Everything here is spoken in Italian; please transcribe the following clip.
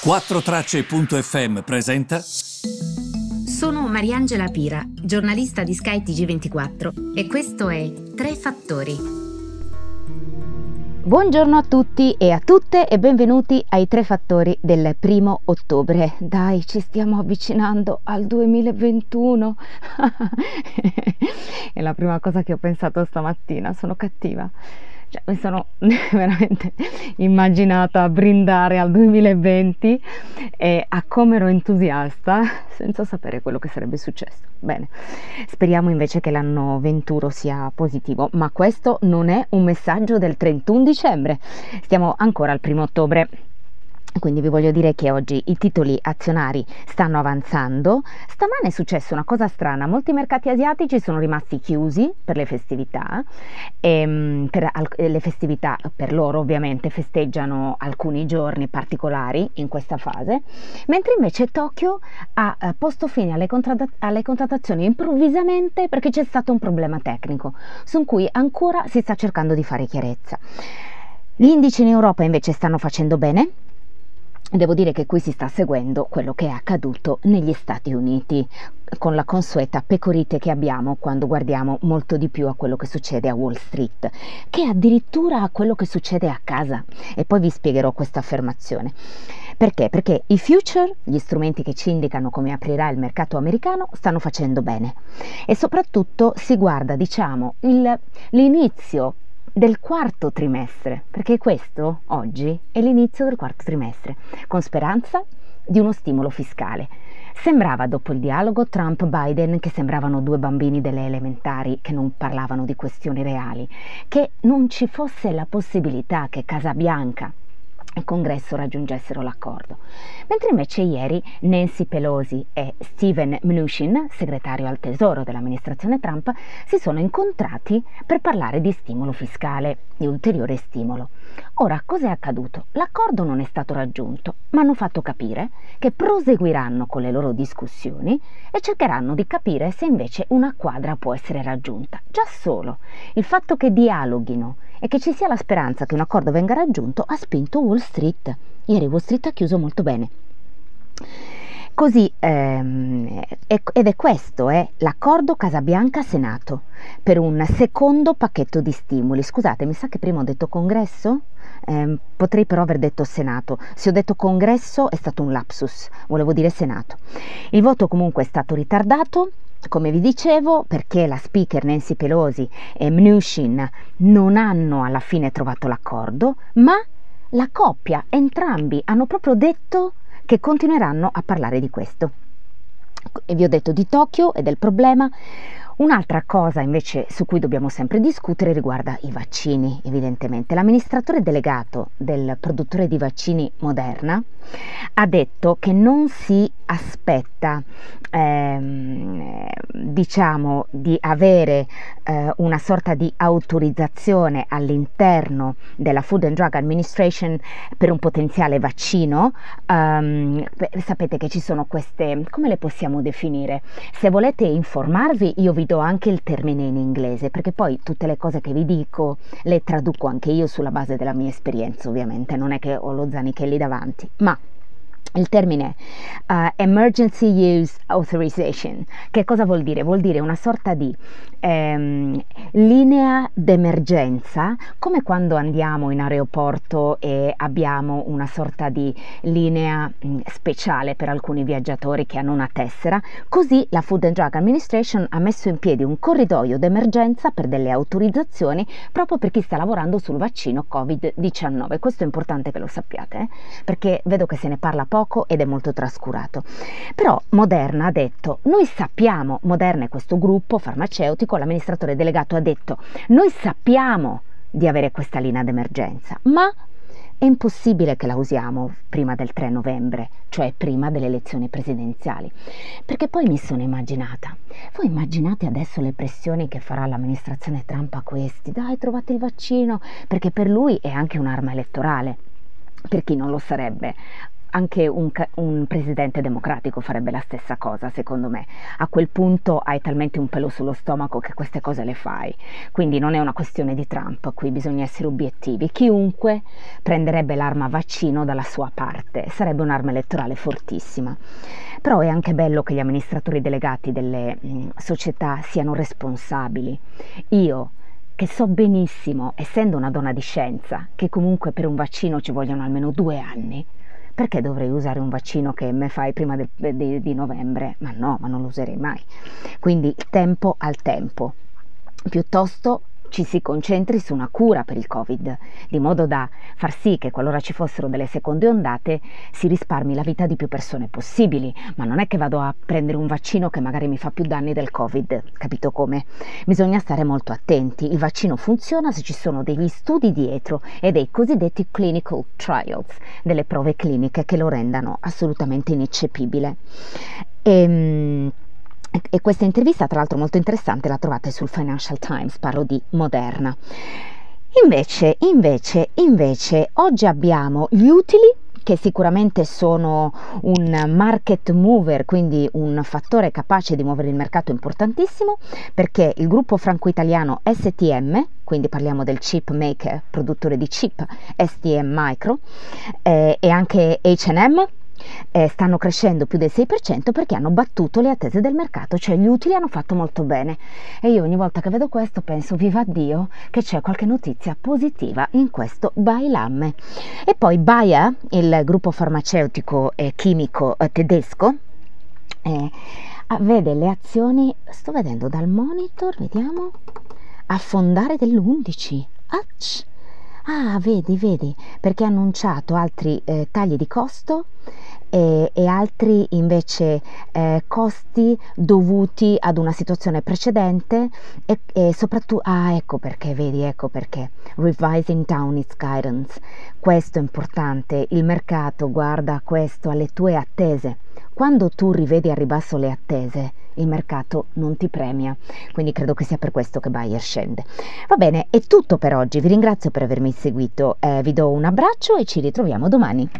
4Tracce.fm presenta. Sono Mariangela Pira, giornalista di Sky TG24 e questo è Tre Fattori. Buongiorno a tutti e a tutte e benvenuti ai Tre Fattori del primo ottobre. Dai, ci stiamo avvicinando al 2021. è la prima cosa che ho pensato stamattina, sono cattiva. Cioè, mi sono veramente immaginata a brindare al 2020 e a come ero entusiasta senza sapere quello che sarebbe successo. Bene, speriamo invece che l'anno venturo sia positivo, ma questo non è un messaggio del 31 dicembre, stiamo ancora al primo ottobre. Quindi vi voglio dire che oggi i titoli azionari stanno avanzando. Stamane è successa una cosa strana, molti mercati asiatici sono rimasti chiusi per le festività, e, ehm, per le festività per loro ovviamente festeggiano alcuni giorni particolari in questa fase, mentre invece Tokyo ha eh, posto fine alle, contratt- alle contrattazioni improvvisamente perché c'è stato un problema tecnico su cui ancora si sta cercando di fare chiarezza. Gli indici in Europa invece stanno facendo bene, Devo dire che qui si sta seguendo quello che è accaduto negli Stati Uniti, con la consueta pecorite che abbiamo quando guardiamo molto di più a quello che succede a Wall Street, che addirittura a quello che succede a casa. E poi vi spiegherò questa affermazione. Perché? Perché i future, gli strumenti che ci indicano come aprirà il mercato americano, stanno facendo bene. E soprattutto si guarda, diciamo, il, l'inizio del quarto trimestre, perché questo oggi è l'inizio del quarto trimestre, con speranza di uno stimolo fiscale. Sembrava dopo il dialogo Trump-Biden che sembravano due bambini delle elementari che non parlavano di questioni reali, che non ci fosse la possibilità che Casa Bianca il congresso raggiungessero l'accordo. Mentre invece ieri Nancy Pelosi e Steven Mnuchin, segretario al tesoro dell'amministrazione Trump, si sono incontrati per parlare di stimolo fiscale, di ulteriore stimolo. Ora, cos'è accaduto? L'accordo non è stato raggiunto, ma hanno fatto capire che proseguiranno con le loro discussioni e cercheranno di capire se invece una quadra può essere raggiunta. Già solo il fatto che dialoghino e che ci sia la speranza che un accordo venga raggiunto ha spinto Wall Street. Ieri Wall Street ha chiuso molto bene. Così, ehm, ed è questo è l'accordo Casabianca-Senato per un secondo pacchetto di stimoli. Scusate, mi sa che prima ho detto congresso? Eh, potrei però aver detto Senato. Se ho detto congresso è stato un lapsus, volevo dire Senato. Il voto comunque è stato ritardato come vi dicevo, perché la speaker Nancy Pelosi e Mnuchin non hanno alla fine trovato l'accordo, ma la coppia, entrambi, hanno proprio detto che continueranno a parlare di questo. E vi ho detto di Tokyo e del problema. Un'altra cosa invece su cui dobbiamo sempre discutere riguarda i vaccini, evidentemente. L'amministratore delegato del produttore di vaccini Moderna ha detto che non si aspetta ehm, diciamo di avere eh, una sorta di autorizzazione all'interno della Food and Drug Administration per un potenziale vaccino um, sapete che ci sono queste come le possiamo definire? Se volete informarvi io vi do anche il termine in inglese perché poi tutte le cose che vi dico le traduco anche io sulla base della mia esperienza ovviamente. Non è che ho lo Zanichelli davanti ma il termine uh, Emergency Use Authorization, che cosa vuol dire? Vuol dire una sorta di ehm, linea d'emergenza, come quando andiamo in aeroporto e abbiamo una sorta di linea mh, mm, speciale per alcuni viaggiatori che hanno una tessera, così la Food and Drug Administration ha messo in piedi un corridoio d'emergenza per delle autorizzazioni proprio per chi sta lavorando sul vaccino Covid-19. Questo è importante che lo sappiate, eh? perché vedo che se ne parla poco poco ed è molto trascurato. Però Moderna ha detto, noi sappiamo, Moderna è questo gruppo farmaceutico, l'amministratore delegato ha detto, noi sappiamo di avere questa linea d'emergenza, ma è impossibile che la usiamo prima del 3 novembre, cioè prima delle elezioni presidenziali, perché poi mi sono immaginata, voi immaginate adesso le pressioni che farà l'amministrazione Trump a questi, dai trovate il vaccino, perché per lui è anche un'arma elettorale, per chi non lo sarebbe anche un, un, presidente democratico farebbe la stessa cosa, secondo me. A quel punto hai talmente un pelo sullo stomaco che queste cose le fai. Quindi non è una questione di Trump, qui bisogna essere obiettivi. Chiunque prenderebbe l'arma vaccino dalla sua parte, sarebbe un'arma elettorale fortissima. Però è anche bello che gli amministratori delegati delle mh, società siano responsabili. Io che so benissimo, essendo una donna di scienza, che comunque per un vaccino ci vogliono almeno due anni, perché dovrei usare un vaccino che me fai prima de, de, di novembre? Ma no, ma non lo userei mai. Quindi tempo al tempo. Piuttosto ci si concentri su una cura per il Covid, di modo da far sì che qualora ci fossero delle seconde ondate si risparmi la vita di più persone possibili, ma non è che vado a prendere un vaccino che magari mi fa più danni del Covid, capito come? Bisogna stare molto attenti, il vaccino funziona se ci sono degli studi dietro e dei cosiddetti clinical trials, delle prove cliniche che lo rendano assolutamente ineccepibile. E, ehm, e questa intervista, tra l'altro molto interessante, la trovate sul Financial Times, parlo di Moderna. Invece, invece, invece, oggi abbiamo gli utili che sicuramente sono un market mover, quindi un fattore capace di muovere il mercato importantissimo, perché il gruppo franco-italiano STM, quindi parliamo del chip maker, produttore di chip STM Micro, eh, e anche HM, eh, stanno crescendo più del 6% perché hanno battuto le attese del mercato, cioè gli utili hanno fatto molto bene. E io ogni volta che vedo questo penso, viva Dio, che c'è qualche notizia positiva in questo Bailamme. E poi Bayer, il gruppo farmaceutico e chimico eh, tedesco, eh, vede le azioni, sto vedendo dal monitor, vediamo, affondare dell'11. Ach! Ah, vedi, vedi, perché ha annunciato altri eh, tagli di costo e, e altri invece eh, costi dovuti ad una situazione precedente e, e soprattutto, ah ecco perché, vedi, ecco perché, revising down its guidance, questo è importante, il mercato guarda questo alle tue attese, quando tu rivedi a ribasso le attese, il mercato non ti premia, quindi credo che sia per questo che Bayer scende. Va bene, è tutto per oggi, vi ringrazio per avermi seguito, eh, vi do un abbraccio e ci ritroviamo domani.